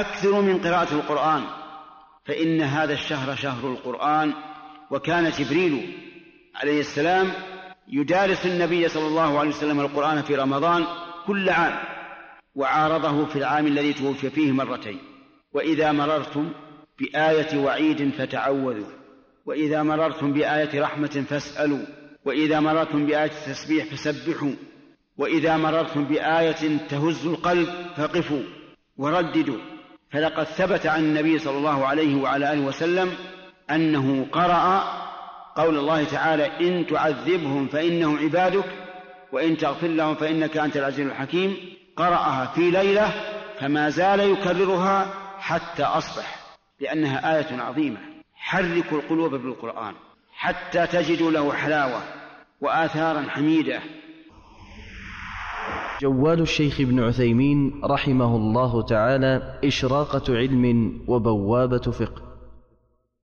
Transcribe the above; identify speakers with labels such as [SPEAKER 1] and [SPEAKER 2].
[SPEAKER 1] أكثروا من قراءة القرآن فإن هذا الشهر شهر القرآن وكان جبريل عليه السلام يدارس النبي صلى الله عليه وسلم القرآن في رمضان كل عام وعارضه في العام الذي توفي فيه مرتين. وإذا مررتم بآية وعيد فتعوذوا وإذا مررتم بآية رحمة فاسألوا وإذا مررتم بآية تسبيح فسبحوا وإذا مررتم بآية تهز القلب فقفوا ورددوا. فلقد ثبت عن النبي صلى الله عليه وعلى آله وسلم أنه قرأ قول الله تعالى إن تعذبهم فإنهم عبادك وإن تغفر لهم فإنك أنت العزيز الحكيم قرأها في ليلة فما زال يكررها حتى أصبح لأنها آية عظيمة. حركوا القلوب بالقرآن حتى تجدوا له حلاوة وآثارا حميدة
[SPEAKER 2] جوال الشيخ ابن عثيمين رحمه الله تعالى إشراقة علم وبوابة فقه.